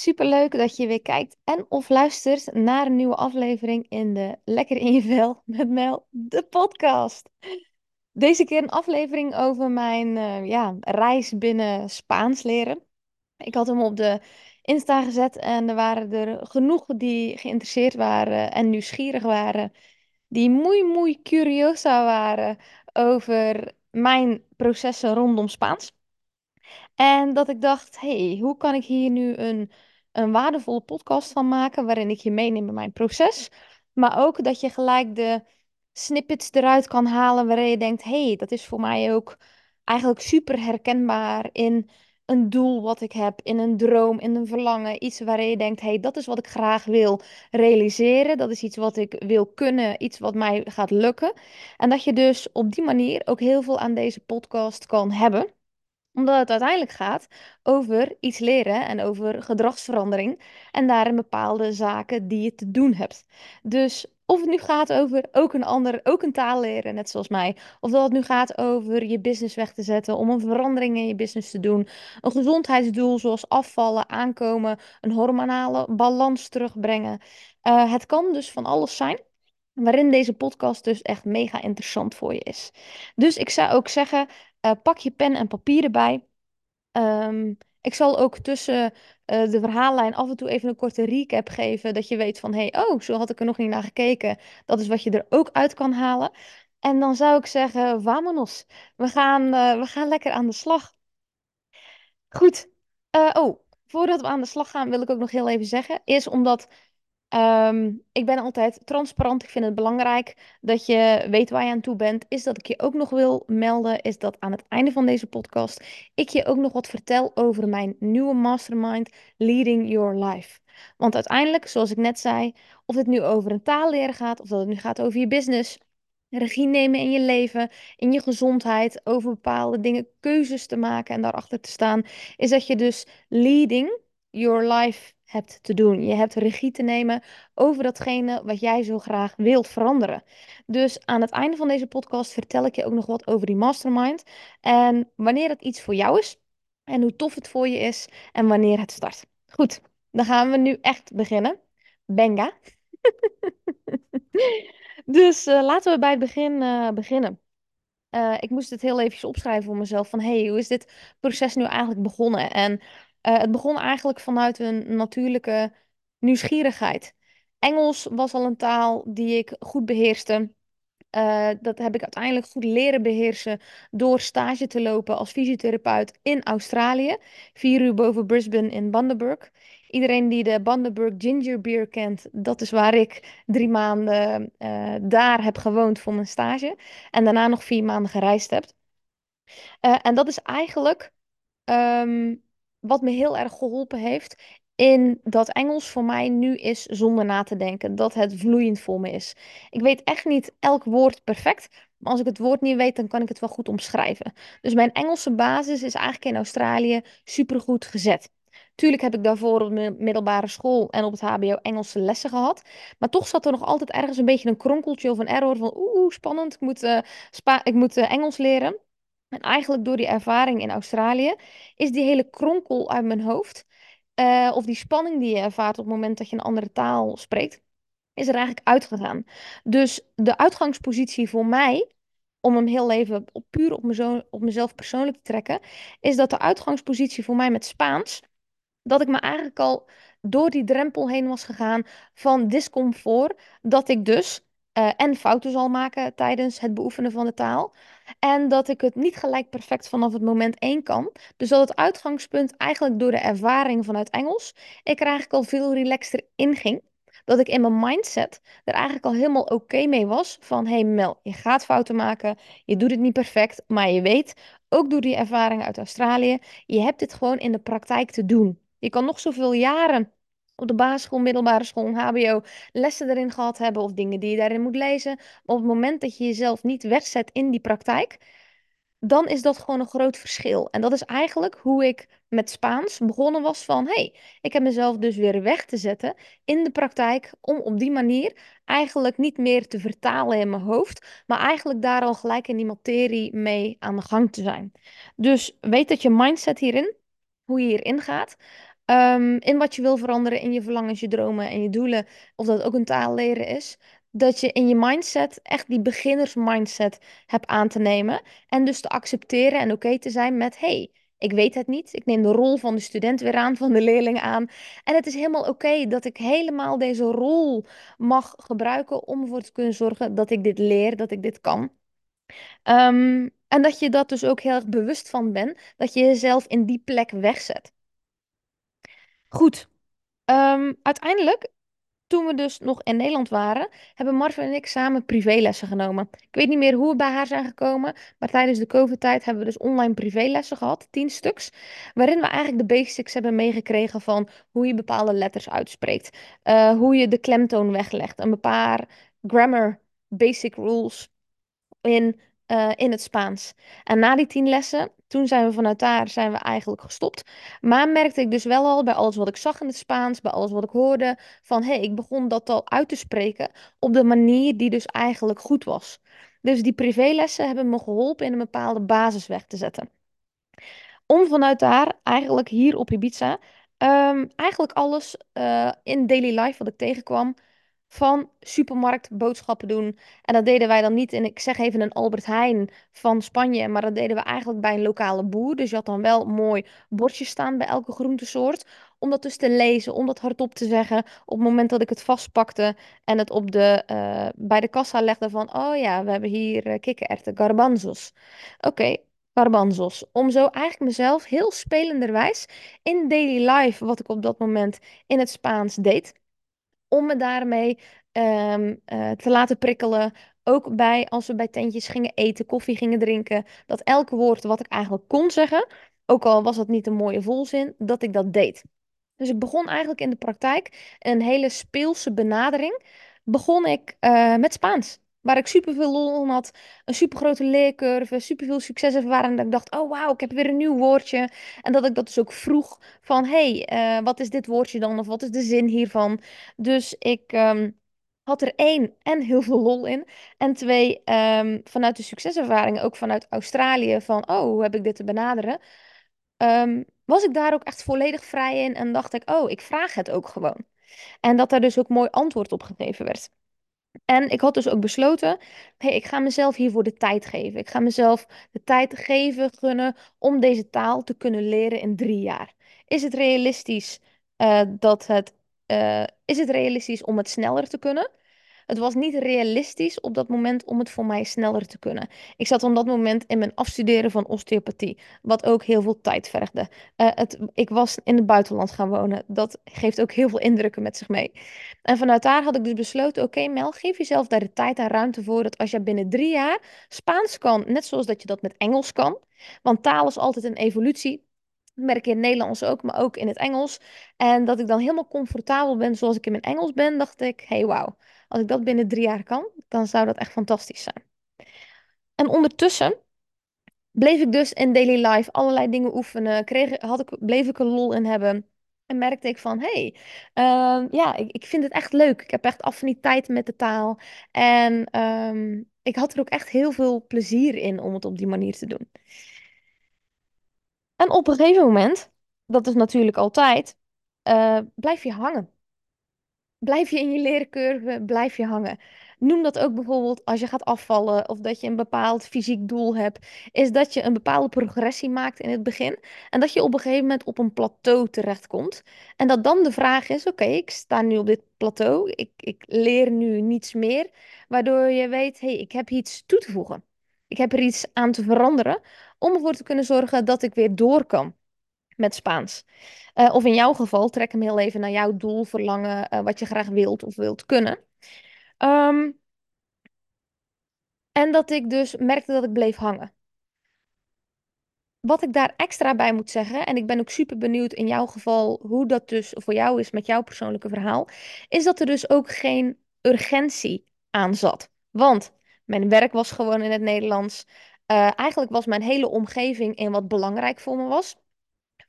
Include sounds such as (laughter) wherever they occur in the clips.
Superleuk dat je weer kijkt en of luistert naar een nieuwe aflevering in de Lekker in je vel met Mel, de podcast. Deze keer een aflevering over mijn eh, ja, reis binnen Spaans leren. Ik had hem op de Insta gezet en er waren er genoeg die geïnteresseerd waren en nieuwsgierig waren. Die muy, muy curiosa waren over mijn processen rondom Spaans. En dat ik dacht, hey, hoe kan ik hier nu een, een waardevolle podcast van maken waarin ik je meeneem in mijn proces, maar ook dat je gelijk de snippets eruit kan halen waarin je denkt, hey, dat is voor mij ook eigenlijk super herkenbaar in een doel wat ik heb, in een droom, in een verlangen, iets waarin je denkt, hey, dat is wat ik graag wil realiseren, dat is iets wat ik wil kunnen, iets wat mij gaat lukken. En dat je dus op die manier ook heel veel aan deze podcast kan hebben omdat het uiteindelijk gaat over iets leren en over gedragsverandering en daarin bepaalde zaken die je te doen hebt. Dus of het nu gaat over ook een ander, ook een taal leren, net zoals mij. Of dat het nu gaat over je business weg te zetten, om een verandering in je business te doen. Een gezondheidsdoel zoals afvallen, aankomen, een hormonale balans terugbrengen. Uh, het kan dus van alles zijn. Waarin deze podcast dus echt mega interessant voor je is. Dus ik zou ook zeggen, uh, pak je pen en papier erbij. Um, ik zal ook tussen uh, de verhaallijn af en toe even een korte recap geven. Dat je weet van, hey, oh, zo had ik er nog niet naar gekeken. Dat is wat je er ook uit kan halen. En dan zou ik zeggen, vamonos. We gaan, uh, we gaan lekker aan de slag. Goed. oh, voordat we aan de slag gaan wil ik ook nog heel even zeggen. Is omdat Ehm, ik ben altijd transparant. Ik vind het belangrijk dat je weet waar je aan toe bent. Is dat ik je ook nog wil melden, is dat aan het einde van deze podcast ik je ook nog wat vertel over mijn nieuwe mastermind Leading Your Life. Want uiteindelijk, zoals ik net zei, of het nu over een taal leren gaat, of dat het nu gaat over je business, regie nemen in je leven, in je gezondheid, over bepaalde dingen keuzes te maken en daarachter te staan, is dat je dus leading your life hebt te doen. Je hebt regie te nemen over datgene wat jij zo graag wilt veranderen. Dus aan het einde van deze podcast vertel ik je ook nog wat over die mastermind. En wanneer het iets voor jou is. En hoe tof het voor je is. En wanneer het start. Goed, dan gaan we nu echt beginnen. Benga. (laughs) dus uh, laten we bij het begin uh, beginnen. Uh, ik moest het heel even opschrijven voor mezelf. Van hey, hoe is dit proces nu eigenlijk begonnen? En uh, het begon eigenlijk vanuit een natuurlijke nieuwsgierigheid. Engels was al een taal die ik goed beheerste. Uh, dat heb ik uiteindelijk goed leren beheersen door stage te lopen als fysiotherapeut in Australië. Vier uur boven Brisbane in Bundaberg. Iedereen die de Bundaberg Ginger Beer kent, dat is waar ik drie maanden uh, daar heb gewoond voor mijn stage. En daarna nog vier maanden gereisd heb. En dat is eigenlijk um, wat me heel erg geholpen heeft in dat Engels voor mij nu is zonder na te denken. Dat het vloeiend voor me is. Ik weet echt niet elk woord perfect. Maar als ik het woord niet weet, dan kan ik het wel goed omschrijven. Dus mijn Engelse basis is eigenlijk in Australië supergoed gezet. Tuurlijk heb ik daarvoor op mijn middelbare school en op het HBO Engelse lessen gehad. Maar toch zat er nog altijd ergens een beetje een kronkeltje of een error van oeh, spannend, ik moet, uh, ik moet uh, Engels leren. En eigenlijk door die ervaring in Australië is die hele kronkel uit mijn hoofd, uh, of die spanning die je ervaart op het moment dat je een andere taal spreekt, is er eigenlijk uitgegaan. Dus de uitgangspositie voor mij, om hem heel even op, puur op, op mezelf persoonlijk te trekken, is dat de uitgangspositie voor mij met Spaans, dat ik me eigenlijk al door die drempel heen was gegaan van discomfort, dat ik dus uh, en fouten zal maken tijdens het beoefenen van de taal. En dat ik het niet gelijk perfect vanaf het moment één kan. Dus dat het uitgangspunt eigenlijk door de ervaring vanuit Engels, ik er eigenlijk al veel relaxter in ging. Dat ik in mijn mindset er eigenlijk al helemaal oké mee was. Van hey Mel, je gaat fouten maken. Je doet het niet perfect. Maar je weet, ook door die ervaring uit Australië, je hebt dit gewoon in de praktijk te doen. Je kan nog zoveel jaren op de basisschool, middelbare school, HBO lessen erin gehad hebben of dingen die je daarin moet lezen. Maar op het moment dat je jezelf niet wegzet in die praktijk, dan is dat gewoon een groot verschil. En dat is eigenlijk hoe ik met Spaans begonnen was van, hey, ik heb mezelf dus weer weg te zetten in de praktijk om op die manier eigenlijk niet meer te vertalen in mijn hoofd, maar eigenlijk daar al gelijk in die materie mee aan de gang te zijn. Dus weet dat je mindset hierin, hoe je hierin gaat, ehm, in wat je wil veranderen, in je verlangens, je dromen en je doelen, of dat ook een taal leren is, dat je in je mindset echt die beginners-mindset hebt aan te nemen en dus te accepteren en oké te zijn met, hey, ik weet het niet. Ik neem de rol van de student weer aan, van de leerling aan. En het is helemaal oké dat ik helemaal deze rol mag gebruiken om ervoor te kunnen zorgen dat ik dit leer, dat ik dit kan. Ehm, en dat je dat dus ook heel erg bewust van bent, dat je jezelf in die plek wegzet. Goed, Ehm, uiteindelijk, toen we dus nog in Nederland waren, hebben Marvin en ik samen privélessen genomen. Ik weet niet meer hoe we bij haar zijn gekomen, maar tijdens de COVID-tijd hebben we dus online privélessen gehad, tien stuks, waarin we eigenlijk de basics hebben meegekregen van hoe je bepaalde letters uitspreekt, eh, hoe je de klemtoon weglegt, een paar grammar basic rules in, eh, in het Spaans. En na die tien lessen, toen zijn we vanuit daar zijn we eigenlijk gestopt. Maar merkte ik dus wel al bij alles wat ik zag in het Spaans, bij alles wat ik hoorde, van hé, hey, ik begon dat al uit te spreken op de manier die dus eigenlijk goed was. Dus die privélessen hebben me geholpen in een bepaalde basis weg te zetten. Om vanuit daar, eigenlijk hier op Ibiza, ehm, eigenlijk alles uh, in daily life wat ik tegenkwam, van supermarkt boodschappen doen. En dat deden wij dan niet in, ik zeg even een Albert Heijn van Spanje, maar dat deden we eigenlijk bij een lokale boer. Dus je had dan wel mooi bordjes staan bij elke groentesoort. Om dat dus te lezen, om dat hardop te zeggen. Op het moment dat ik het vastpakte en het op de, uh, bij de kassa legde van, oh ja, we hebben hier uh, kikkererwten, garbanzos. Oké, garbanzos. Om zo eigenlijk mezelf heel spelenderwijs in daily life, wat ik op dat moment in het Spaans deed, om me daarmee um, uh, te laten prikkelen. Ook bij als we bij tentjes gingen eten, koffie gingen drinken, dat elke woord wat ik eigenlijk kon zeggen, ook al was dat niet een mooie volzin, dat ik dat deed. Dus ik begon eigenlijk in de praktijk een hele speelse benadering. Begon ik uh, met Spaans. Waar ik super veel lol om had. Een super grote leercurve. Super veel succes. En dat ik dacht: oh wauw, ik heb weer een nieuw woordje. En dat ik dat dus ook vroeg: van hey, uh, wat is dit woordje dan? Of wat is de zin hiervan? Dus ik. Um, had er één en heel veel lol in. En twee, um, vanuit de succeservaringen, ook vanuit Australië, van oh, hoe heb ik dit te benaderen? Um, was ik daar ook echt volledig vrij in en dacht ik, oh, ik vraag het ook gewoon. En dat daar dus ook mooi antwoord op gegeven werd. En ik had dus ook besloten, hey, ik ga mezelf hiervoor de tijd geven. Ik ga mezelf de tijd geven, gunnen om deze taal te kunnen leren in drie jaar. Is het realistisch uh, dat het, uh, is het realistisch om het sneller te kunnen? Het was niet realistisch op dat moment om het voor mij sneller te kunnen. Ik zat op dat moment in mijn afstuderen van osteopathie, wat ook heel veel tijd vergde. Uh, het, ik was in het buitenland gaan wonen. Dat geeft ook heel veel indrukken met zich mee. En vanuit daar had ik dus besloten: oké, Mel, geef jezelf daar de tijd en ruimte voor. Dat als je binnen drie jaar Spaans kan, net zoals dat je dat met Engels kan. Want taal is altijd een evolutie merk ik in het Nederlands ook, maar ook in het Engels. En dat ik dan helemaal comfortabel ben zoals ik in mijn Engels ben, dacht ik, hey wauw, als ik dat binnen drie jaar kan, dan zou dat echt fantastisch zijn. En ondertussen bleef ik dus in daily life allerlei dingen oefenen, kreeg, had ik, bleef ik er lol in hebben. En merkte ik van, hey, uh, ja, ik, ik vind het echt leuk. Ik heb echt affiniteit met de taal. En um, ik had er ook echt heel veel plezier in om het op die manier te doen. En op een gegeven moment, dat is natuurlijk altijd, uh, blijf je hangen. Blijf je in je leercurve, blijf je hangen. Noem dat ook bijvoorbeeld als je gaat afvallen of dat je een bepaald fysiek doel hebt, is dat je een bepaalde progressie maakt in het begin en dat je op een gegeven moment op een plateau terechtkomt. En dat dan de vraag is, oké, ik sta nu op dit plateau, ik, ik leer nu niets meer, waardoor je weet, hé, hey, ik heb iets toe te voegen. Ik heb er iets aan te veranderen om ervoor te kunnen zorgen dat ik weer door kan met Spaans. Uh, of in jouw geval, trek hem heel even naar jouw doel, verlangen, uh, wat je graag wilt of wilt kunnen. Um, en dat ik dus merkte dat ik bleef hangen. Wat ik daar extra bij moet zeggen, en ik ben ook super benieuwd in jouw geval hoe dat dus voor jou is met jouw persoonlijke verhaal, is dat er dus ook geen urgentie aan zat. Want mijn werk was gewoon in het Nederlands. Uh, eigenlijk was mijn hele omgeving in wat belangrijk voor me was.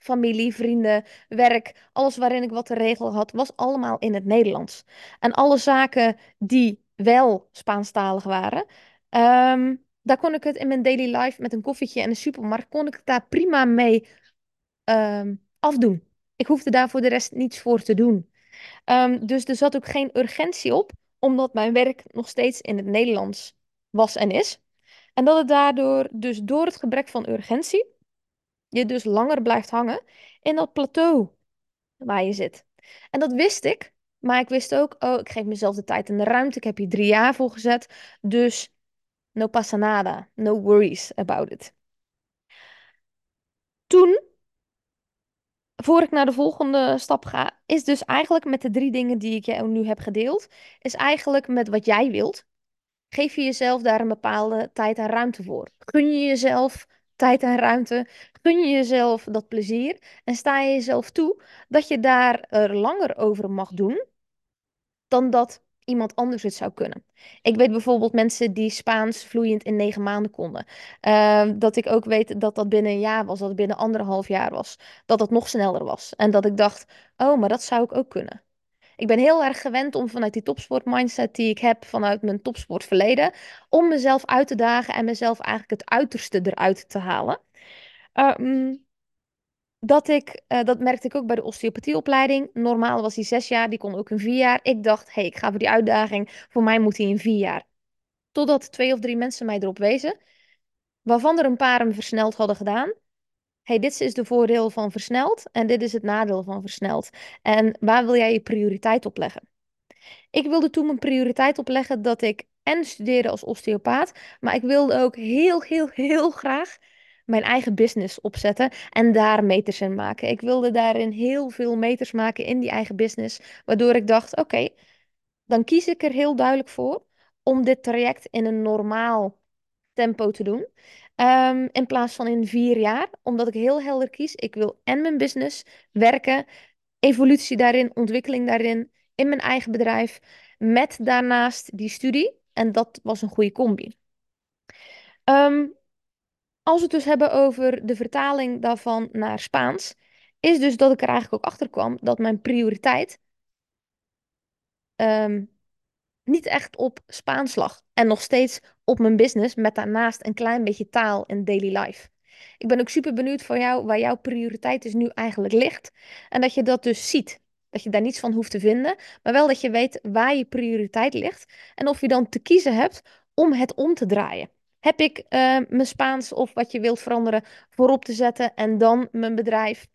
Familie, vrienden, werk, alles waarin ik wat te regelen had, was allemaal in het Nederlands. En alle zaken die wel Spaanstalig waren, um, daar kon ik het in mijn daily life met een koffietje en een supermarkt, kon ik het daar prima mee um, afdoen. Ik hoefde daar voor de rest niets voor te doen. Ehm, dus er zat ook geen urgentie op, omdat mijn werk nog steeds in het Nederlands was en is. En dat het daardoor, dus door het gebrek van urgentie, je dus langer blijft hangen in dat plateau waar je zit. En dat wist ik, maar ik wist ook, oh, ik geef mezelf de tijd en de ruimte. Ik heb hier drie jaar voor gezet, dus no pasa nada, no worries about it. Toen voor ik naar de volgende stap ga, is dus eigenlijk met de drie dingen die ik jou nu heb gedeeld, is eigenlijk met wat jij wilt. Geef je jezelf daar een bepaalde tijd en ruimte voor. Gun je jezelf tijd en ruimte. Gun je jezelf dat plezier. En sta je jezelf toe dat je daar er langer over mag doen dan dat iemand anders het zou kunnen. Ik weet bijvoorbeeld mensen die Spaans vloeiend in negen maanden konden. Ehm, dat ik ook weet dat dat binnen een jaar was, dat het binnen anderhalf jaar was. Dat dat nog sneller was. En dat ik dacht, oh, maar dat zou ik ook kunnen. Ik ben heel erg gewend om vanuit die topsport mindset die ik heb vanuit mijn topsportverleden, om mezelf uit te dagen en mezelf eigenlijk het uiterste eruit te halen. Ehm, dat ik, uh, dat merkte ik ook bij de osteopathieopleiding. Normaal was die zes jaar, die kon ook in vier jaar. Ik dacht, hé, hey, ik ga voor die uitdaging. Voor mij moet hij in vier jaar. Totdat twee of drie mensen mij erop wezen, waarvan er een paar hem versneld hadden gedaan. Hey, dit is de voordeel van versneld en dit is het nadeel van versneld. En waar wil jij je prioriteit op leggen? Ik wilde toen mijn prioriteit opleggen dat ik en studeerde als osteopaat, maar ik wilde ook heel, heel, heel graag mijn eigen business opzetten en daar meters in maken. Ik wilde daarin heel veel meters maken in die eigen business, waardoor ik dacht: oké, dan kies ik er heel duidelijk voor om dit traject in een normaal tempo te doen. Um, in plaats van in vier jaar, omdat ik heel helder kies. Ik wil en mijn business werken, evolutie daarin, ontwikkeling daarin, in mijn eigen bedrijf, met daarnaast die studie. En dat was een goede combi. Um, als we het dus hebben over de vertaling daarvan naar Spaans, is dus dat ik er eigenlijk ook achter kwam dat mijn prioriteit um, niet echt op Spaans lag. En nog steeds op mijn business, met daarnaast een klein beetje taal in daily life. Ik ben ook super benieuwd van jou waar jouw prioriteit dus nu eigenlijk ligt. En dat je dat dus ziet. Dat je daar niets van hoeft te vinden, maar wel dat je weet waar je prioriteit ligt. En of je dan te kiezen hebt om het om te draaien. Heb ik uh, mijn Spaans of wat je wilt veranderen voorop te zetten en dan mijn bedrijf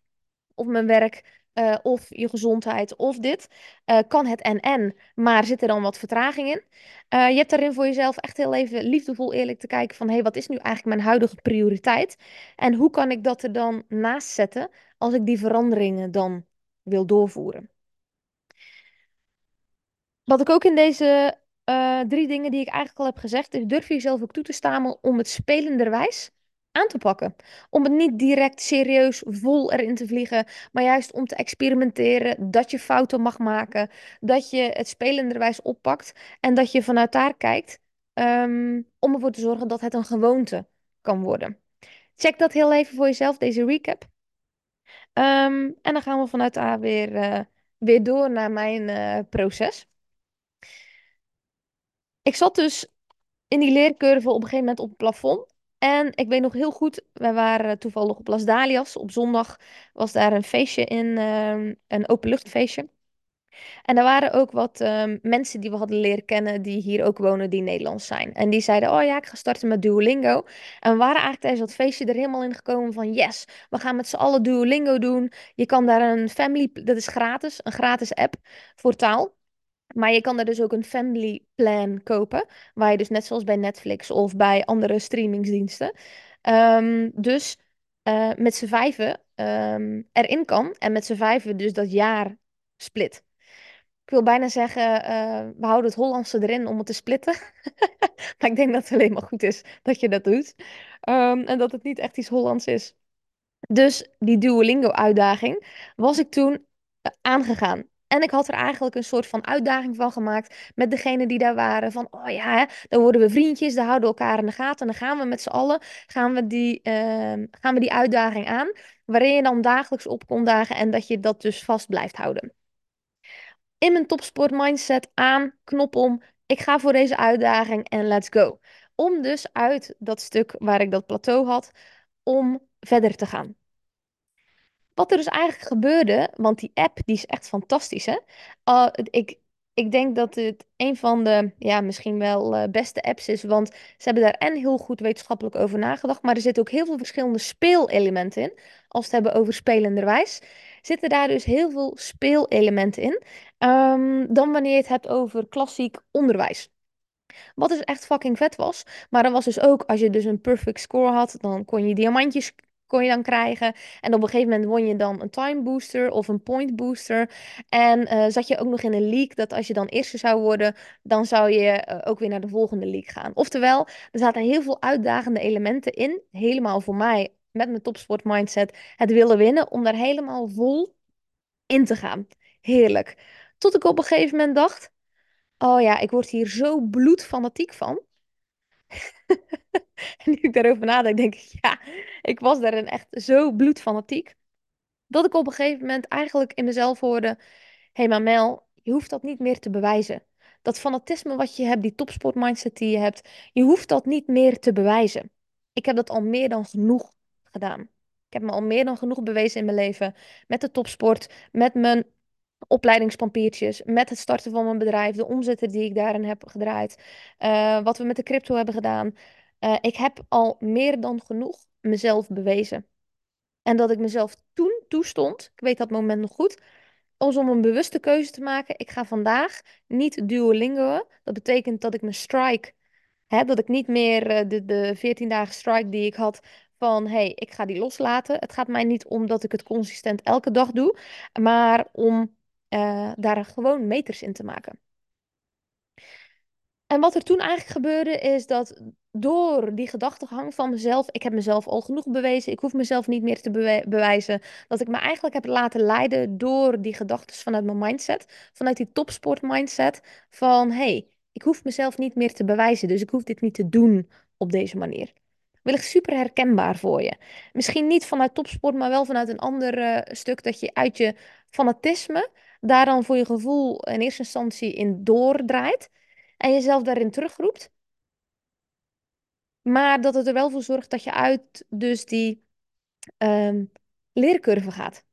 of mijn werk uh, of je gezondheid of dit. Uh, kan het en-en, maar zit er dan wat vertraging in? Uh, je hebt daarin voor jezelf echt heel even liefdevol eerlijk te kijken van... hé, hey, wat is nu eigenlijk mijn huidige prioriteit? En hoe kan ik dat er dan naast zetten als ik die veranderingen dan wil doorvoeren? Wat ik ook in deze drie dingen die ik eigenlijk al heb gezegd, is durf je jezelf ook toe te staan om het spelenderwijs aan te pakken. Om het niet direct serieus vol erin te vliegen, maar juist om te experimenteren, dat je fouten mag maken, dat je het spelenderwijs oppakt en dat je vanuit daar kijkt um, om ervoor te zorgen dat het een gewoonte kan worden. Check dat heel even voor jezelf, deze recap. Um, en dan gaan we vanuit daar weer, uh, weer door naar mijn uh, proces. Ik zat dus in die leercurve op een gegeven moment op het plafond. En ik weet nog heel goed, we waren toevallig op Las Dalias. Op zondag was daar een feestje in, uh, een openluchtfeestje. En er waren ook wat um, mensen die we hadden leren kennen, die hier ook wonen, die Nederlands zijn. En die zeiden, oh ja, ik ga starten met Duolingo. En we waren eigenlijk tijdens dat feestje er helemaal in gekomen van, yes, we gaan met z'n allen Duolingo doen. Je kan daar een family, dat is gratis, een gratis app voor taal. Maar je kan er dus ook een family plan kopen, waar je dus net zoals bij Netflix of bij andere streamingsdiensten, um, dus uh, met z'n vijven um, erin kan en met z'n vijven dus dat jaar split. Ik wil bijna zeggen, uh, we houden het Hollandse erin om het te splitten. (laughs) maar ik denk dat het alleen maar goed is dat je dat doet. Um, en dat het niet echt iets Hollands is. Dus die Duolingo-uitdaging was ik toen uh, aangegaan. En ik had er eigenlijk een soort van uitdaging van gemaakt met degene die daar waren. Van, oh ja, dan worden we vriendjes, dan houden we elkaar in de gaten. En dan gaan we met z'n allen gaan we die, uh, gaan we die uitdaging aan. Waarin je dan dagelijks op kon dagen en dat je dat dus vast blijft houden. In mijn topsport mindset aan, knop om. Ik ga voor deze uitdaging en let's go. Om dus uit dat stuk waar ik dat plateau had, om verder te gaan. Wat er dus eigenlijk gebeurde, want die app die is echt fantastisch, hè? Ik, ik denk dat het een van de, ja, misschien wel eh, beste apps is, want ze hebben daar en heel goed wetenschappelijk over nagedacht, maar er zitten ook heel veel verschillende speelelementen in. Als we het hebben over spelenderwijs, zitten daar dus heel veel speelelementen in, ehm, dan wanneer je het hebt over klassiek onderwijs. Wat dus echt fucking vet was. Maar dan was dus ook, als je dus een perfect score had, dan kon je diamantjes kon je dan krijgen. En op een gegeven moment won je dan een time booster of een point booster. En eh, zat je ook nog in een league dat als je dan eerste zou worden, dan zou je eh, ook weer naar de volgende league gaan. Oftewel, er zaten heel veel uitdagende elementen in. Helemaal voor mij, met mijn topsport mindset, het willen winnen, om daar helemaal vol in te gaan. Heerlijk. Tot ik op een gegeven moment dacht, oh ja, ik word hier zo bloedfanatiek van. (laughs) (laughs) En nu ik daarover nadenk, denk ik, ja, ik was daarin echt zo bloedfanatiek. Dat ik op een gegeven moment eigenlijk in mezelf hoorde: Hé, hey, maar Mel, je hoeft dat niet meer te bewijzen. Dat fanatisme wat je hebt, die topsportmindset die je hebt, je hoeft dat niet meer te bewijzen. Ik heb dat al meer dan genoeg gedaan. Ik heb me al meer dan genoeg bewezen in mijn leven. Met de topsport, met mijn opleidingspapiertjes, met het starten van mijn bedrijf, de omzetten die ik daarin heb gedraaid, eh, wat we met de crypto hebben gedaan. Uh, ik heb al meer dan genoeg mezelf bewezen. En dat ik mezelf toen toestond, ik weet dat moment nog goed, als om een bewuste keuze te maken. Ik ga vandaag niet Duolingo. Dat betekent dat ik mijn strike, hè, dat ik niet meer uh, de, de 14 dagen strike die ik had, van hey, ik ga die loslaten. Het gaat mij niet om dat ik het consistent elke dag doe, maar om uh, daar gewoon meters in te maken. En wat er toen eigenlijk gebeurde, is dat door die gedachtegang van mezelf, ik heb mezelf al genoeg bewezen, ik hoef mezelf niet meer te bewijzen, dat ik me eigenlijk heb laten leiden door die gedachten vanuit mijn mindset, vanuit die topsport mindset, van hey, ik hoef mezelf niet meer te bewijzen, dus ik hoef dit niet te doen op deze manier. Wellicht super herkenbaar voor je. Misschien niet vanuit topsport, maar wel vanuit een ander uh, stuk dat je uit je fanatisme daar dan voor je gevoel in eerste instantie in doordraait en jezelf daarin terugroept. Maar dat het er wel voor zorgt dat je uit dus die um, leercurve gaat.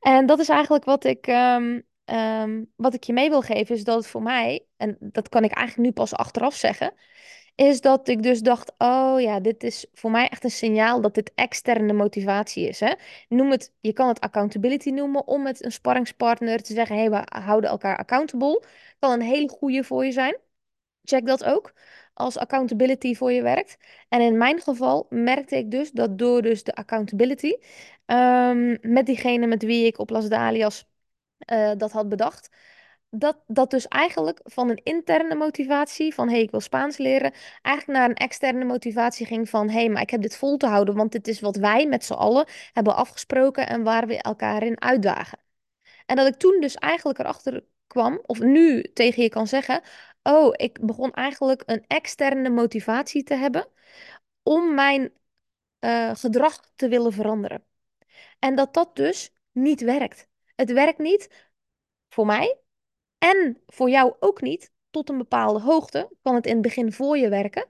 En dat is eigenlijk wat ik, um, um, wat ik je mee wil geven, is dat het voor mij, en dat kan ik eigenlijk nu pas achteraf zeggen, is dat ik dus dacht, oh ja, dit is voor mij echt een signaal dat dit externe motivatie is. Hè? Noem het, je kan het accountability noemen om met een sparringspartner te zeggen, hé, hey, we houden elkaar accountable. Kan een hele goede voor je zijn. Check dat ook als accountability voor je werkt. En in mijn geval merkte ik dus dat door dus de accountability um, met diegene met wie ik op Las Dalias uh, dat had bedacht, dat, dat dus eigenlijk van een interne motivatie van hé, hey, ik wil Spaans leren, eigenlijk naar een externe motivatie ging van hé, hey, maar ik heb dit vol te houden, want dit is wat wij met z'n allen hebben afgesproken en waar we elkaar in uitdagen. En dat ik toen dus eigenlijk erachter kwam, of nu tegen je kan zeggen, oh, ik begon eigenlijk een externe motivatie te hebben om mijn uh, gedrag te willen veranderen. En dat dat dus niet werkt. Het werkt niet voor mij en voor jou ook niet. Tot een bepaalde hoogte kan het in het begin voor je werken.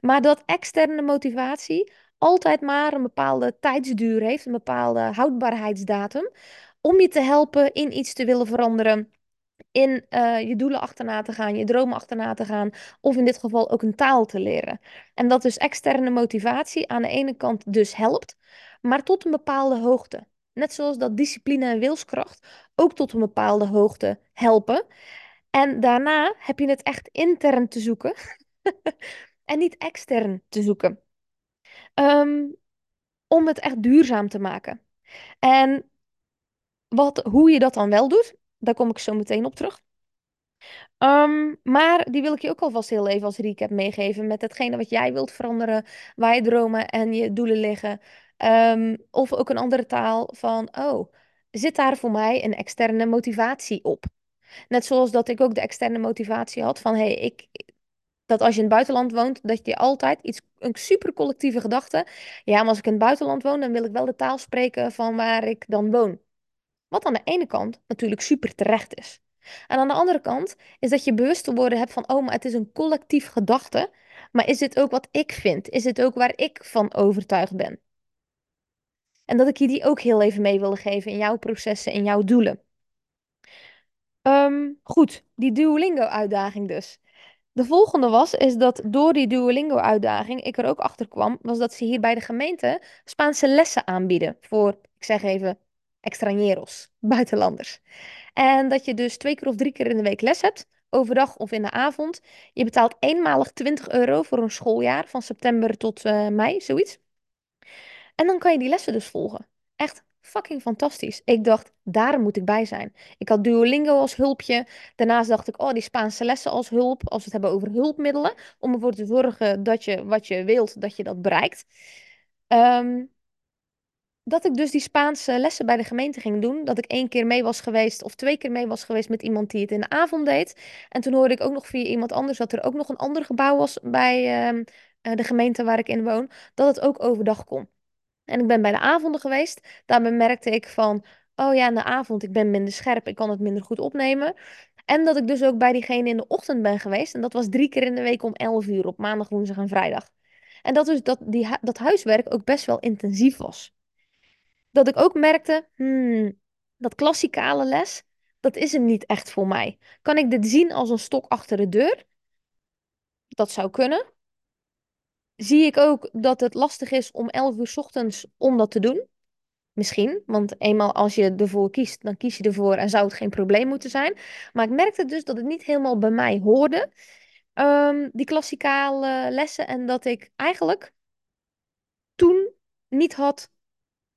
Maar dat externe motivatie altijd maar een bepaalde tijdsduur heeft, een bepaalde houdbaarheidsdatum, om je te helpen in iets te willen veranderen in uh, je doelen achterna te gaan, je dromen achterna te gaan, of in dit geval ook een taal te leren. En dat dus externe motivatie aan de ene kant dus helpt, maar tot een bepaalde hoogte. Net zoals dat discipline en wilskracht ook tot een bepaalde hoogte helpen. En daarna heb je het echt intern te zoeken (laughs) en niet extern te zoeken. Um, om het echt duurzaam te maken. En wat, hoe je dat dan wel doet, daar kom ik zo meteen op terug. Um, maar die wil ik je ook alvast heel even als recap meegeven met hetgene wat jij wilt veranderen, waar je dromen en je doelen liggen. Um, of ook een andere taal van, oh, zit daar voor mij een externe motivatie op? Net zoals dat ik ook de externe motivatie had van, hey, ik, dat als je in het buitenland woont, dat je altijd iets, een super collectieve gedachte, ja, maar als ik in het buitenland woon, dan wil ik wel de taal spreken van waar ik dan woon. Wat aan de ene kant natuurlijk super terecht is. En aan de andere kant is dat je bewust te worden hebt van, oh, maar het is een collectief gedachte. Maar is dit ook wat ik vind? Is dit ook waar ik van overtuigd ben? En dat ik je die ook heel even mee wilde geven in jouw processen, in jouw doelen. Ehm, goed, die Duolingo-uitdaging dus. De volgende was, is dat door die Duolingo-uitdaging ik er ook achter kwam, was dat ze hier bij de gemeente Spaanse lessen aanbieden voor, ik zeg even, extranjeros, (laughs) buitenlanders. En dat je dus twee keer of drie keer in de week les hebt, overdag of in de avond. Je betaalt eenmalig 20 euro voor een schooljaar van september tot eh, mei, zoiets. En dan kan je die lessen dus volgen. Echt fucking fantastisch. Ik dacht, daar moet ik bij zijn. Ik had Duolingo als hulpje. Daarnaast dacht ik, oh, die Spaanse lessen als hulp. Als we het hebben over hulpmiddelen. Om ervoor te zorgen dat je wat je wilt, dat je dat bereikt. Ehm, dat ik dus die Spaanse lessen bij de gemeente ging doen. Dat ik één keer mee was geweest of twee keer mee was geweest met iemand die het in de avond deed. En toen hoorde ik ook nog via iemand anders dat er ook nog een ander gebouw was bij ehm, eh, de gemeente waar ik in woon. Dat het ook overdag kon. En ik ben bij de avonden geweest. Daarbij merkte ik van, oh ja, in de avond, ik ben minder scherp, ik kan het minder goed opnemen. En dat ik dus ook bij diegene in de ochtend ben geweest. En dat was drie keer in de week om 11 uur op maandag, woensdag en vrijdag. En dat dus dat, die, dat huiswerk ook best wel intensief was. Dat ik ook merkte, hmm, dat klassikale les, dat is hem niet echt voor mij. Kan ik dit zien als een stok achter de deur? Dat zou kunnen. Zie ik ook dat het lastig is om 11 uur ochtends om dat te doen? Misschien, want eenmaal als je ervoor kiest, dan kies je ervoor en zou het geen probleem moeten zijn. Maar ik merkte dus dat het niet helemaal bij mij hoorde, ehm, die klassikale lessen. En dat ik eigenlijk toen niet had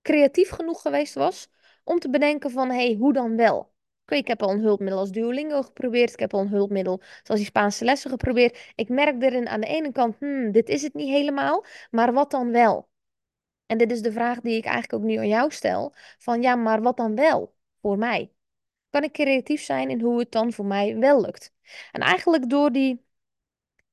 creatief genoeg geweest was om te bedenken van, hé, hey, hoe dan wel? Ik heb al een hulpmiddel als Duolingo geprobeerd. Ik heb al een hulpmiddel zoals die Spaanse lessen geprobeerd. Ik merk erin aan de ene kant, hmm, dit is het niet helemaal, maar wat dan wel? En dit is de vraag die ik eigenlijk ook nu aan jou stel. Van ja, maar wat dan wel voor mij? Kan ik creatief zijn in hoe het dan voor mij wel lukt? En eigenlijk door die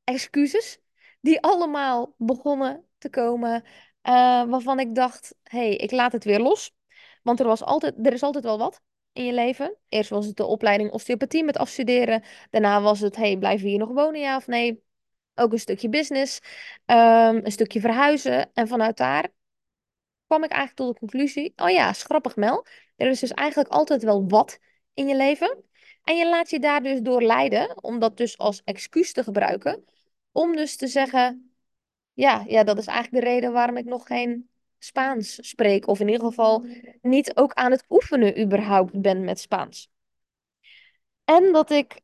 excuses die allemaal begonnen te komen, eh, waarvan ik dacht, hé, hey, ik laat het weer los. Want er, was altijd, er is altijd wel wat in je leven. Eerst was het de opleiding osteopathie met afstuderen. Daarna was het, hey, blijf hier nog wonen, ja of nee? Ook een stukje business, ehm, een stukje verhuizen. En vanuit daar kwam ik eigenlijk tot de conclusie: oh ja, schrappig Mel. Er is dus eigenlijk altijd wel wat in je leven. En je laat je daar dus door leiden, om dat dus als excuus te gebruiken. Om dus te zeggen: ja, ja, dat is eigenlijk de reden waarom ik nog geen Spaans spreek. Of in ieder geval niet ook aan het oefenen überhaupt ben met Spaans. En dat ik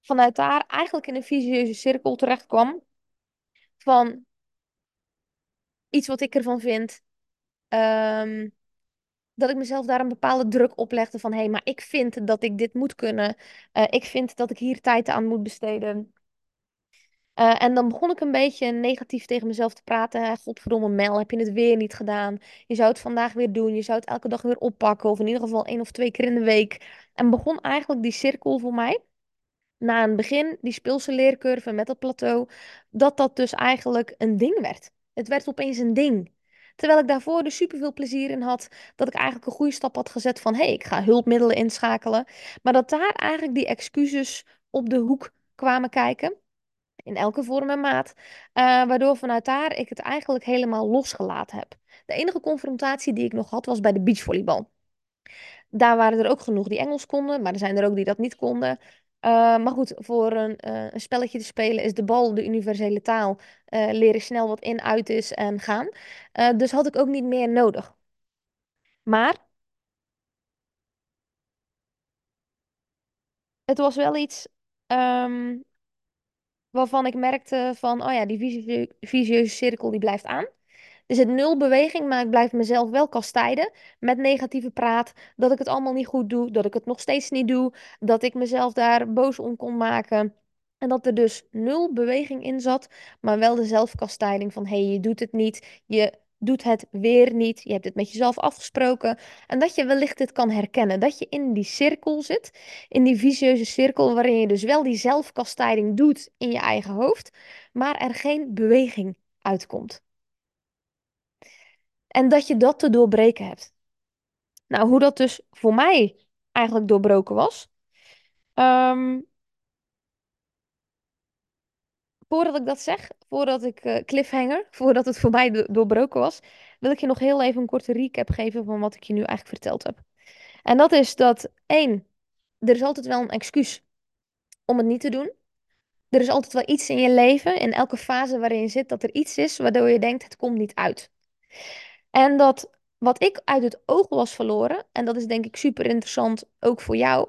vanuit daar eigenlijk in een visieuze cirkel terecht kwam van iets wat ik ervan vind, Ehm, dat ik mezelf daar een bepaalde druk oplegde van hé, hey, maar ik vind dat ik dit moet kunnen. Uh, ik vind dat ik hier tijd aan moet besteden. Uh, en dan begon ik een beetje negatief tegen mezelf te praten. Godverdomme Mel, heb je het weer niet gedaan? Je zou het vandaag weer doen. Je zou het elke dag weer oppakken. Of in ieder geval één of twee keer in de week. En begon eigenlijk die cirkel voor mij. Na een begin, die speelse leercurve met dat plateau. Dat dat dus eigenlijk een ding werd. Het werd opeens een ding. Terwijl ik daarvoor dus super veel plezier in had. Dat ik eigenlijk een goede stap had gezet van hé, hey, ik ga hulpmiddelen inschakelen. Maar dat daar eigenlijk die excuses op de hoek kwamen kijken. In elke vorm en maat. Uh, waardoor vanuit daar ik het eigenlijk helemaal losgelaten heb. De enige confrontatie die ik nog had was bij de beachvolleybal. Daar waren er ook genoeg die Engels konden, maar er zijn er ook die dat niet konden. Uh, maar goed, voor een, uh, een, spelletje te spelen is de bal de universele taal. Uh, leren snel wat in, uit is en gaan. dus had ik ook niet meer nodig. Maar het was wel iets um, waarvan ik merkte van, oh ja, die visieuze cirkel die blijft aan. Er zit nul beweging, maar ik blijf mezelf wel kastijden met negatieve praat. Dat ik het allemaal niet goed doe, dat ik het nog steeds niet doe, dat ik mezelf daar boos om kon maken. En dat er dus nul beweging in zat, maar wel de zelfkastijding van hé, hey, je doet het niet, je doet het weer niet, je hebt het met jezelf afgesproken. En dat je wellicht dit kan herkennen, dat je in die cirkel zit, in die vicieuze cirkel waarin je dus wel die zelfkastijding doet in je eigen hoofd, maar er geen beweging uitkomt. En dat je dat te doorbreken hebt. Nou, hoe dat dus voor mij eigenlijk doorbroken was. Um, voordat ik dat zeg, voordat ik uh, cliffhanger, (laughs) voordat het voor mij do doorbroken was, wil ik je nog heel even een korte recap geven van wat ik je nu eigenlijk verteld heb. En dat is dat één, er is altijd wel een excuus om het niet te doen. Er is altijd wel iets in je leven, in elke fase waarin je zit, dat er iets is waardoor je denkt, het komt niet uit. En dat wat ik uit het oog was verloren, en dat is denk ik super interessant ook voor jou,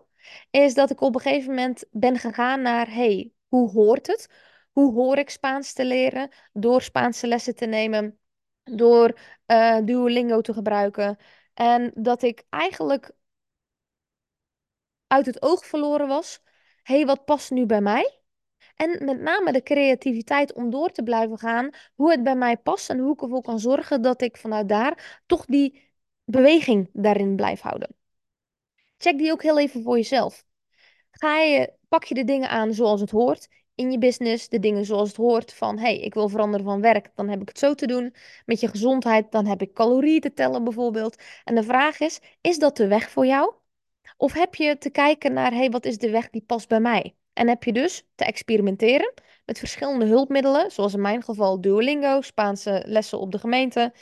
is dat ik op een gegeven moment ben gegaan naar, hey, hoe hoort het? Hoe hoor ik Spaans te leren? Door Spaanse lessen te nemen, door uh, Duolingo te gebruiken. En dat ik eigenlijk uit het oog verloren was, hey, wat past nu bij mij? En met name de creativiteit om door te blijven gaan, hoe het bij mij past en hoe ik ervoor kan zorgen dat ik vanuit daar toch die beweging daarin blijf houden. Check die ook heel even voor jezelf. Ga je, pak je de dingen aan zoals het hoort in je business, de dingen zoals het hoort van hey, ik wil veranderen van werk, dan heb ik het zo te doen. Met je gezondheid, dan heb ik calorieën te tellen bijvoorbeeld. En de vraag is, is dat de weg voor jou? Of heb je te kijken naar hey, wat is de weg die past bij mij? En heb je dus te experimenteren met verschillende hulpmiddelen, zoals in mijn geval Duolingo, Spaanse lessen op de gemeente,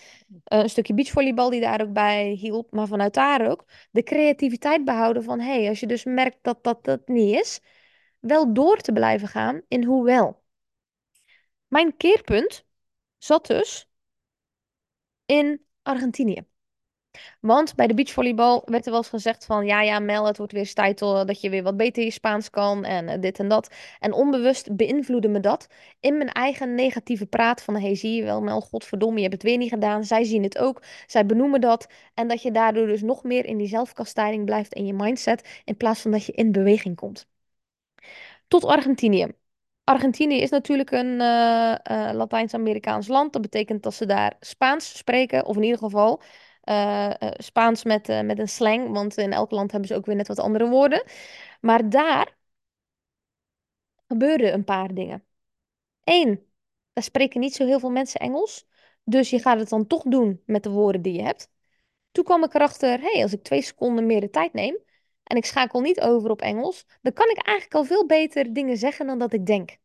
eh, een stukje beachvolleybal die daar ook bij hielp, maar vanuit daar ook de creativiteit behouden van, hey, als je dus merkt dat dat dat niet is, wel door te blijven gaan in hoe wel. Mijn keerpunt zat dus in Argentinië. Want bij de beachvolleybal werd er wel eens gezegd van... ja, ja, Mel, het wordt weer tijd dat je weer wat beter je Spaans kan en eh, dit en dat. En onbewust beïnvloedde me dat in mijn eigen negatieve praat van... hey, zie je wel, Mel, godverdomme, je hebt het weer niet gedaan. Zij zien het ook, zij benoemen dat. En dat je daardoor dus nog meer in die zelfkastijding blijft in je mindset... in plaats van dat je in beweging komt. Tot Argentinië. Argentinië is natuurlijk een uh, Latijns-Amerikaans land. Dat betekent dat ze daar Spaans spreken, of in ieder geval uh, Spaans met, met een slang. Want in elk land hebben ze ook weer net wat andere woorden. Maar daar gebeurden een paar dingen. Eén, daar spreken niet zo heel veel mensen Engels. Dus je gaat het dan toch doen met de woorden die je hebt. Toen kwam ik erachter, hé, hey, als ik twee seconden meer de tijd neem en ik schakel niet over op Engels, dan kan ik eigenlijk al veel beter dingen zeggen dan dat ik denk.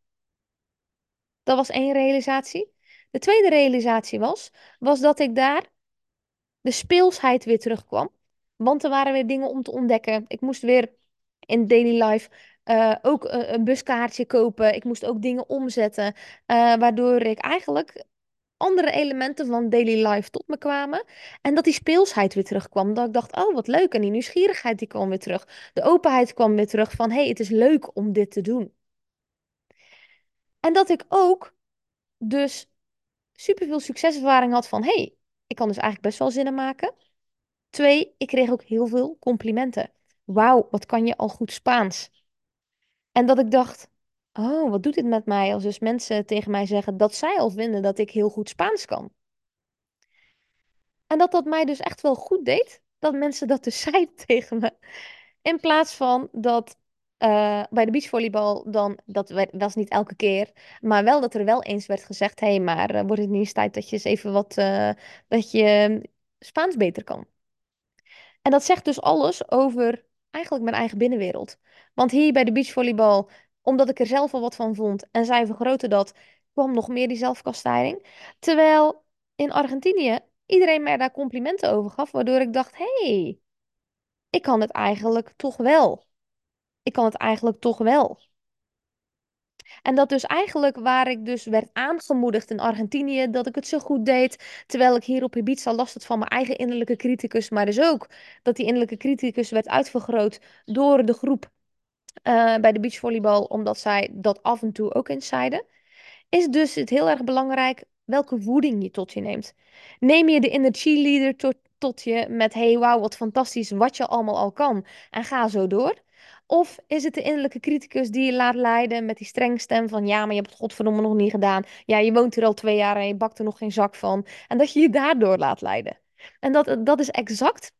Dat was één realisatie. De tweede realisatie was, was dat ik daar de speelsheid weer terugkwam. Want er waren weer dingen om te ontdekken. Ik moest weer in daily life uh, ook een buskaartje kopen. Ik moest ook dingen omzetten. Uh, waardoor ik eigenlijk andere elementen van daily life tot me kwamen. En dat die speelsheid weer terugkwam. Dat ik dacht, oh wat leuk. En die nieuwsgierigheid die kwam weer terug. De openheid kwam weer terug van, hey, het is leuk om dit te doen. En dat ik ook dus superveel succeservaring had van, hey, ik kan dus eigenlijk best wel zinnen maken. Twee, ik kreeg ook heel veel complimenten. Wauw, wat kan je al goed Spaans? En dat ik dacht, oh, wat doet dit met mij als dus mensen tegen mij zeggen dat zij al vinden dat ik heel goed Spaans kan. En dat dat mij dus echt wel goed deed, dat mensen dat dus (laughs) zeiden tegen me. In plaats van dat uh, bij de beachvolleybal dan, dat was niet elke keer, maar wel dat er wel eens werd gezegd, hé, hey, maar uh, wordt het niet eens tijd dat je eens even wat, uh, dat je Spaans beter kan. En dat zegt dus alles over eigenlijk mijn eigen binnenwereld. Want hier bij de beachvolleybal, omdat ik er zelf al wat van vond en zij vergroten dat, kwam nog meer die zelfkastijding. Terwijl in Argentinië iedereen mij daar complimenten over gaf, waardoor ik dacht, hey, ik kan het eigenlijk toch wel ik kan het eigenlijk toch wel. En dat dus eigenlijk waar ik dus werd aangemoedigd in Argentinië, dat ik het zo goed deed, terwijl ik hier op Ibiza last had van mijn eigen innerlijke criticus, maar dus ook dat die innerlijke criticus werd uitvergroot door de groep uh, bij de beachvolleybal, omdat zij dat af en toe ook eens zeiden, is dus het heel erg belangrijk welke voeding je tot je neemt. Neem je de inner cheerleader tot, tot je met hey wauw wat fantastisch wat je allemaal al kan en ga zo door. Of is het de innerlijke criticus die je laat leiden met die strenge stem van ja, maar je hebt het godverdomme nog niet gedaan. Ja, je woont hier al twee jaar en je bakt er nog geen zak van. En dat je je daardoor laat leiden. En dat, dat is exact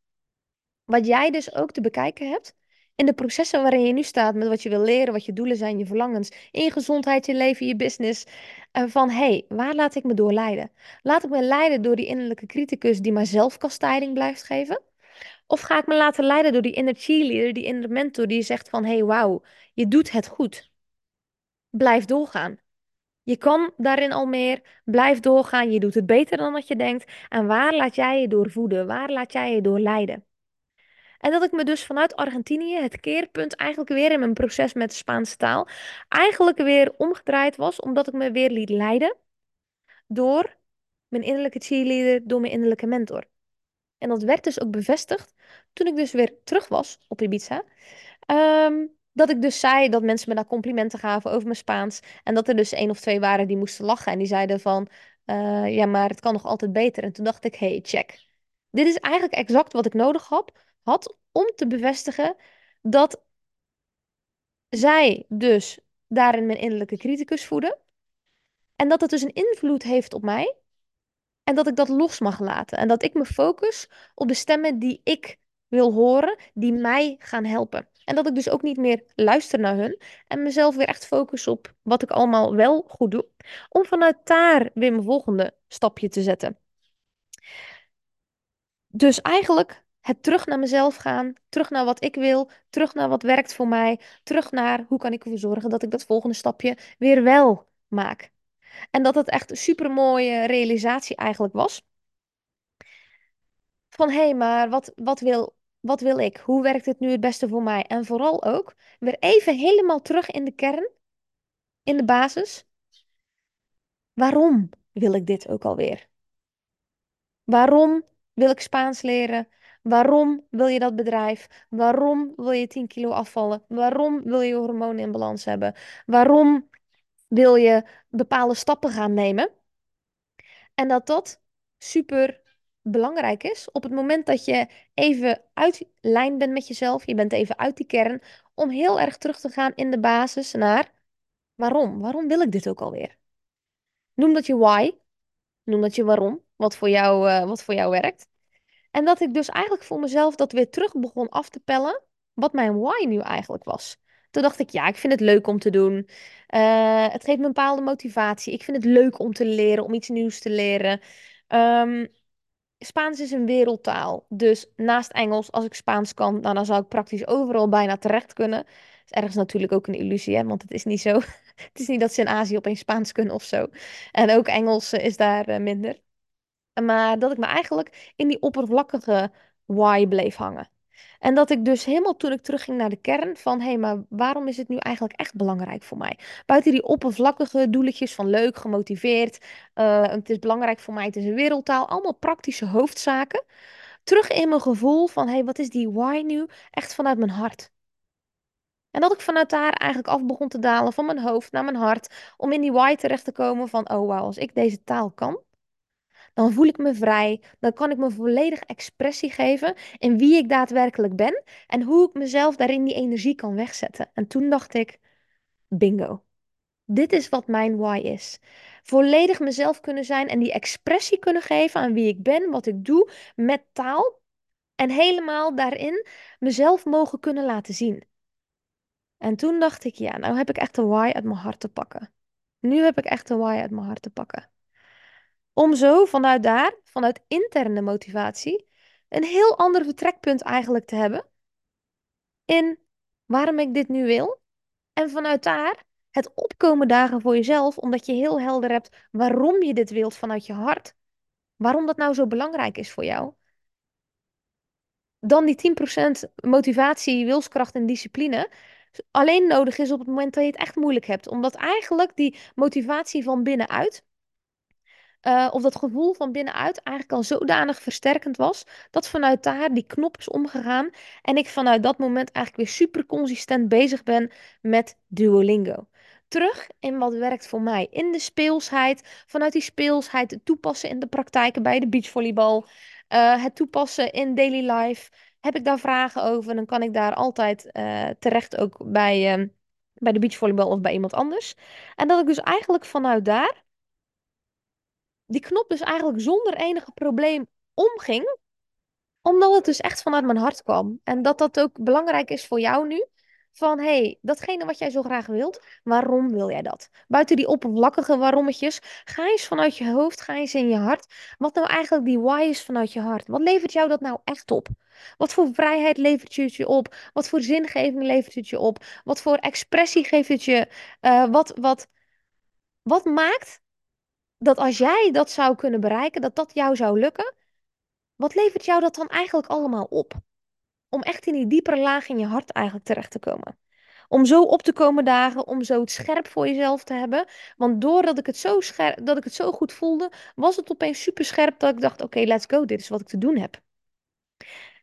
wat jij dus ook te bekijken hebt in de processen waarin je nu staat met wat je wil leren, wat je doelen zijn, je verlangens, in je gezondheid, je leven, je business. Van hé, hey, waar laat ik me door leiden? Laat ik me leiden door die innerlijke criticus die maar zelfkastijding blijft geven? Of ga ik me laten leiden door die inner cheerleader, die inner mentor, die zegt van, hé, hey, wauw, je doet het goed. Blijf doorgaan. Je kan daarin al meer. Blijf doorgaan. Je doet het beter dan wat je denkt. En waar laat jij je door voeden? Waar laat jij je door leiden? En dat ik me dus vanuit Argentinië, het keerpunt eigenlijk weer in mijn proces met de Spaanse taal, eigenlijk weer omgedraaid was, omdat ik me weer liet leiden door mijn innerlijke cheerleader, door mijn innerlijke mentor. En dat werd dus ook bevestigd toen ik dus weer terug was op Ibiza. Ehm, dat ik dus zei dat mensen me daar complimenten gaven over mijn Spaans. En dat er dus één of twee waren die moesten lachen. En die zeiden van, eh, ja, maar het kan nog altijd beter. En toen dacht ik, hey, check. Dit is eigenlijk exact wat ik nodig had, had om te bevestigen dat zij dus daarin mijn innerlijke criticus voeden. En dat het dus een invloed heeft op mij. En dat ik dat los mag laten. En dat ik me focus op de stemmen die ik wil horen, die mij gaan helpen. En dat ik dus ook niet meer luister naar hun en mezelf weer echt focus op wat ik allemaal wel goed doe. Om vanuit daar weer mijn volgende stapje te zetten. Dus eigenlijk het terug naar mezelf gaan, terug naar wat ik wil, terug naar wat werkt voor mij, terug naar hoe kan ik ervoor zorgen dat ik dat volgende stapje weer wel maak. En dat het echt een super mooie realisatie eigenlijk was. Van hé, hey, maar wat, wat, wil, wat wil ik? Hoe werkt het nu het beste voor mij? En vooral ook weer even helemaal terug in de kern, in de basis. Waarom wil ik dit ook alweer? Waarom wil ik Spaans leren? Waarom wil je dat bedrijf? Waarom wil je 10 kilo afvallen? Waarom wil je hormonen in balans hebben? Waarom wil je bepaalde stappen gaan nemen? En dat dat super belangrijk is op het moment dat je even uit lijn bent met jezelf, je bent even uit die kern, om heel erg terug te gaan in de basis naar waarom? Waarom wil ik dit ook alweer? Noem dat je why, noem dat je waarom, wat voor jou, uh, wat voor jou werkt. En dat ik dus eigenlijk voor mezelf dat weer terug begon af te pellen, wat mijn why nu eigenlijk was. Toen dacht ik, ja, ik vind het leuk om te doen. Uh, het geeft me een bepaalde motivatie. Ik vind het leuk om te leren, om iets nieuws te leren. Um, Spaans is een wereldtaal. Dus naast Engels, als ik Spaans kan, nou, dan zou ik praktisch overal bijna terecht kunnen. Dat is ergens natuurlijk ook een illusie, hè? want het is niet zo. (laughs) het is niet dat ze in Azië opeens Spaans kunnen of zo. En ook Engels is daar uh, minder. Maar dat ik me eigenlijk in die oppervlakkige why bleef hangen. En dat ik dus helemaal toen ik terugging naar de kern van hé, hey, maar waarom is het nu eigenlijk echt belangrijk voor mij? Buiten die oppervlakkige doeletjes van leuk, gemotiveerd, uh, het is belangrijk voor mij, het is een wereldtaal, allemaal praktische hoofdzaken. Terug in mijn gevoel van hé, hey, wat is die why nu? Echt vanuit mijn hart. En dat ik vanuit daar eigenlijk af begon te dalen van mijn hoofd naar mijn hart, om in die why terecht te komen van oh wauw, als ik deze taal kan, dan voel ik me vrij. Dan kan ik me volledig expressie geven in wie ik daadwerkelijk ben en hoe ik mezelf daarin die energie kan wegzetten. En toen dacht ik, bingo. Dit is wat mijn why is. Volledig mezelf kunnen zijn en die expressie kunnen geven aan wie ik ben, wat ik doe met taal. En helemaal daarin mezelf mogen kunnen laten zien. En toen dacht ik, ja, nou heb ik echt de why uit mijn hart te pakken. Nu heb ik echt de why uit mijn hart te pakken. Om zo vanuit daar, vanuit interne motivatie, een heel ander vertrekpunt eigenlijk te hebben in waarom ik dit nu wil. En vanuit daar het opkomen dagen voor jezelf, omdat je heel helder hebt waarom je dit wilt vanuit je hart. Waarom dat nou zo belangrijk is voor jou. Dan die 10% motivatie, wilskracht en discipline alleen nodig is op het moment dat je het echt moeilijk hebt. Omdat eigenlijk die motivatie van binnenuit uh, of dat gevoel van binnenuit eigenlijk al zodanig versterkend was, dat vanuit daar die knop is omgegaan en ik vanuit dat moment eigenlijk weer super consistent bezig ben met Duolingo. Terug in wat werkt voor mij. In de speelsheid, vanuit die speelsheid het toepassen in de praktijken bij de beachvolleybal, uh, het toepassen in daily life. Heb ik daar vragen over, dan kan ik daar altijd uh, terecht ook bij, bij de beachvolleybal of bij iemand anders. En dat ik dus eigenlijk vanuit daar die knop dus eigenlijk zonder enige probleem omging. Omdat het dus echt vanuit mijn hart kwam. En dat dat ook belangrijk is voor jou nu. Van hé, hey, datgene wat jij zo graag wilt, waarom wil jij dat? Buiten die oppervlakkige waarommetjes, ga eens vanuit je hoofd, ga eens in je hart. Wat nou eigenlijk die why is vanuit je hart? Wat levert jou dat nou echt op? Wat voor vrijheid levert het je op? Wat voor zingeving levert het je op? Wat voor expressie geeft het je? Uh, wat, wat, Wat maakt dat als jij dat zou kunnen bereiken, dat dat jou zou lukken? Wat levert jou dat dan eigenlijk allemaal op? Om echt in die diepere laag in je hart eigenlijk terecht te komen. Om zo op te komen dagen, om zo het scherp voor jezelf te hebben. Want doordat ik het zo, scherp, dat ik het zo goed voelde, was het opeens super scherp dat ik dacht: oké, let's go, dit is wat ik te doen heb.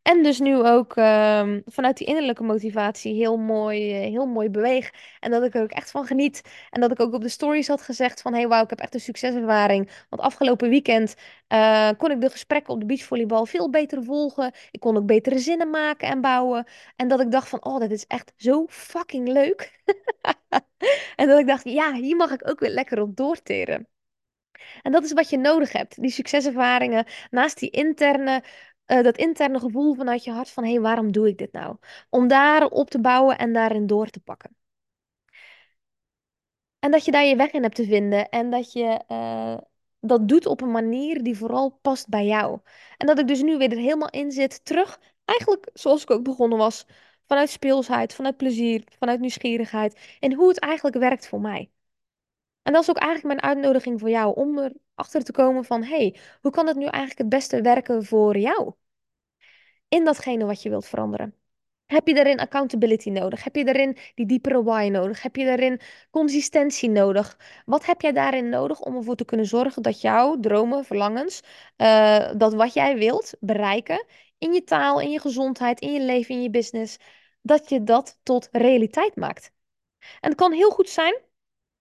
En dus nu ook ehm, vanuit die innerlijke motivatie heel mooi, eh, heel mooi beweeg. En dat ik er ook echt van geniet. En dat ik ook op de stories had gezegd van... hey, wauw, ik heb echt een succeservaring. Want afgelopen weekend eh, kon ik de gesprekken op de beachvolleybal veel beter volgen. Ik kon ook betere zinnen maken en bouwen. En dat ik dacht van, oh, dat is echt zo fucking leuk. (laughs) en dat ik dacht, ja, hier mag ik ook weer lekker op doorteren. En dat is wat je nodig hebt. Die succeservaringen, naast die interne uh, dat interne gevoel vanuit je hart van hé, hey, waarom doe ik dit nou? Om daarop te bouwen en daarin door te pakken. En dat je daar je weg in hebt te vinden en dat je uh, dat doet op een manier die vooral past bij jou. En dat ik dus nu weer er helemaal in zit, terug, eigenlijk zoals ik ook begonnen was, vanuit speelsheid, vanuit plezier, vanuit nieuwsgierigheid en hoe het eigenlijk werkt voor mij. En dat is ook eigenlijk mijn uitnodiging voor jou om erachter te komen van hé, hey, hoe kan het nu eigenlijk het beste werken voor jou? In datgene wat je wilt veranderen? Heb je daarin accountability nodig? Heb je daarin die diepere why nodig? Heb je daarin consistentie nodig? Wat heb jij daarin nodig om ervoor te kunnen zorgen dat jouw dromen, verlangens, uh, dat wat jij wilt bereiken in je taal, in je gezondheid, in je leven, in je business, dat je dat tot realiteit maakt? En het kan heel goed zijn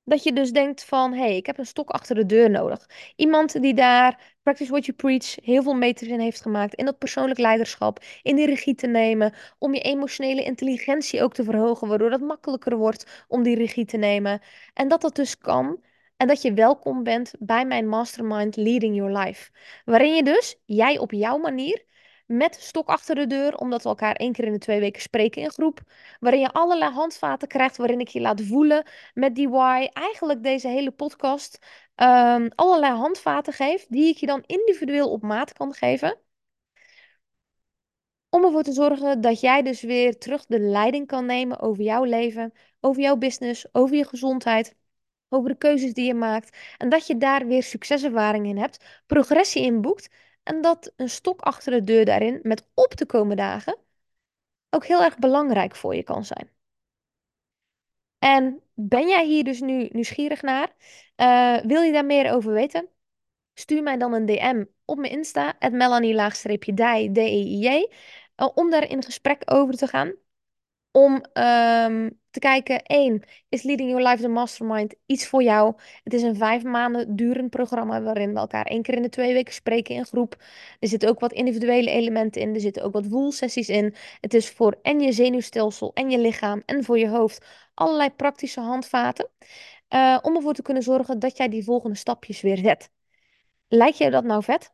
dat je dus denkt van, hé, hey, ik heb een stok achter de deur nodig. Iemand die daar, practice what you preach, heel veel meters in heeft gemaakt. In dat persoonlijk leiderschap, in die regie te nemen. Om je emotionele intelligentie ook te verhogen, waardoor het makkelijker wordt om die regie te nemen. En dat dat dus kan. En dat je welkom bent bij mijn mastermind Leading Your Life. Waarin je dus, jij op jouw manier, met stok achter de deur, omdat we elkaar één keer in de twee weken spreken in groep. Waarin je allerlei handvaten krijgt, waarin ik je laat voelen met die why. Eigenlijk deze hele podcast um, allerlei handvaten geef, die ik je dan individueel op maat kan geven. Om ervoor te zorgen dat jij dus weer terug de leiding kan nemen over jouw leven, over jouw business, over je gezondheid over de keuzes die je maakt. En dat je daar weer succeservaring in hebt, progressie in boekt en dat een stok achter de deur daarin met op te komen dagen ook heel erg belangrijk voor je kan zijn. En ben jij hier dus nu nieuwsgierig naar? Uh, wil je daar meer over weten? Stuur mij dan een DM op mijn Insta, melanie-dij, D-E-I-J, uh, om daar in gesprek over te gaan om um, te kijken, één, is Leading Your Life the Mastermind iets voor jou? Het is een vijf maanden durend programma waarin we elkaar één keer in de twee weken spreken in groep. Er zitten ook wat individuele elementen in, er zitten ook wat woelsessies in. Het is voor en je zenuwstelsel en je lichaam en voor je hoofd allerlei praktische handvaten. Uh, om ervoor te kunnen zorgen dat jij die volgende stapjes weer zet. Lijkt je dat nou vet?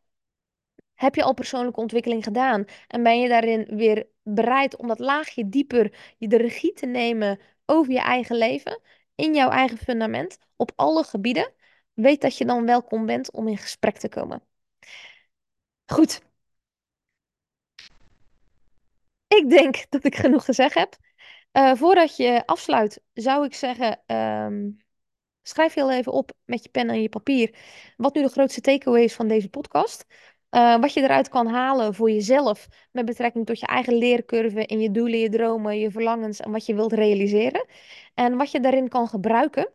Heb je al persoonlijke ontwikkeling gedaan en ben je daarin weer bereid om dat laagje dieper je de regie te nemen over je eigen leven, in jouw eigen fundament, op alle gebieden? Weet dat je dan welkom bent om in gesprek te komen. Goed. Ik denk (laughs) dat ik genoeg gezegd heb. Uh, voordat je afsluit, zou ik zeggen. Um, schrijf heel even op met je pen en je papier. Wat nu de grootste takeaway is van deze podcast. Uh, wat je eruit kan halen voor jezelf met betrekking tot je eigen leercurve in je doelen, je dromen, je verlangens en wat je wilt realiseren. En wat je daarin kan gebruiken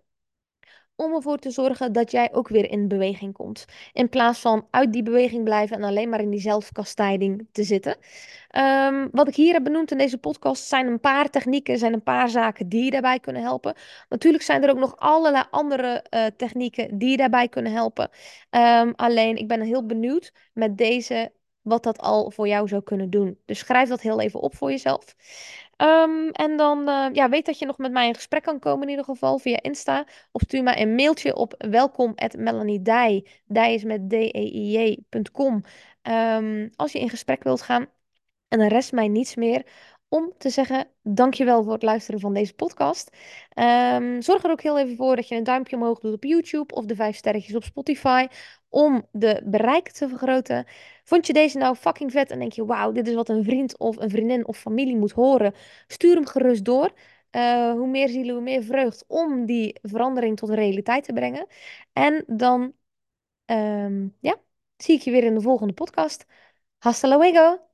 om ervoor te zorgen dat jij ook weer in beweging komt. In plaats van uit die beweging blijven en alleen maar in die zelfkastijding te zitten. Um, wat ik hier heb benoemd in deze podcast zijn een paar technieken, zijn een paar zaken die je daarbij kunnen helpen. Natuurlijk zijn er ook nog allerlei andere uh, technieken die je daarbij kunnen helpen. Um, alleen ik ben heel benieuwd met deze wat dat al voor jou zou kunnen doen. Dus schrijf dat heel even op voor jezelf. Um, en dan uh, ja, weet dat je nog met mij in gesprek kan komen in ieder geval via Insta. Of stuur mij een mailtje op welkom@melaniedij. Dij is met d-e-i-j.com. Um, als je in gesprek wilt gaan. En dan rest mij niets meer om te zeggen dankjewel voor het luisteren van deze podcast. Um, zorg er ook heel even voor dat je een duimpje omhoog doet op YouTube of de vijf sterretjes op Spotify om de bereik te vergroten. Vond je deze nou fucking vet en denk je, wauw, dit is wat een vriend of een vriendin of familie moet horen? Stuur hem gerust door. Eh, hoe meer zielen, hoe meer vreugd om die verandering tot realiteit te brengen. En dan, ehm, ja, zie ik je weer in de volgende podcast. Hasta luego!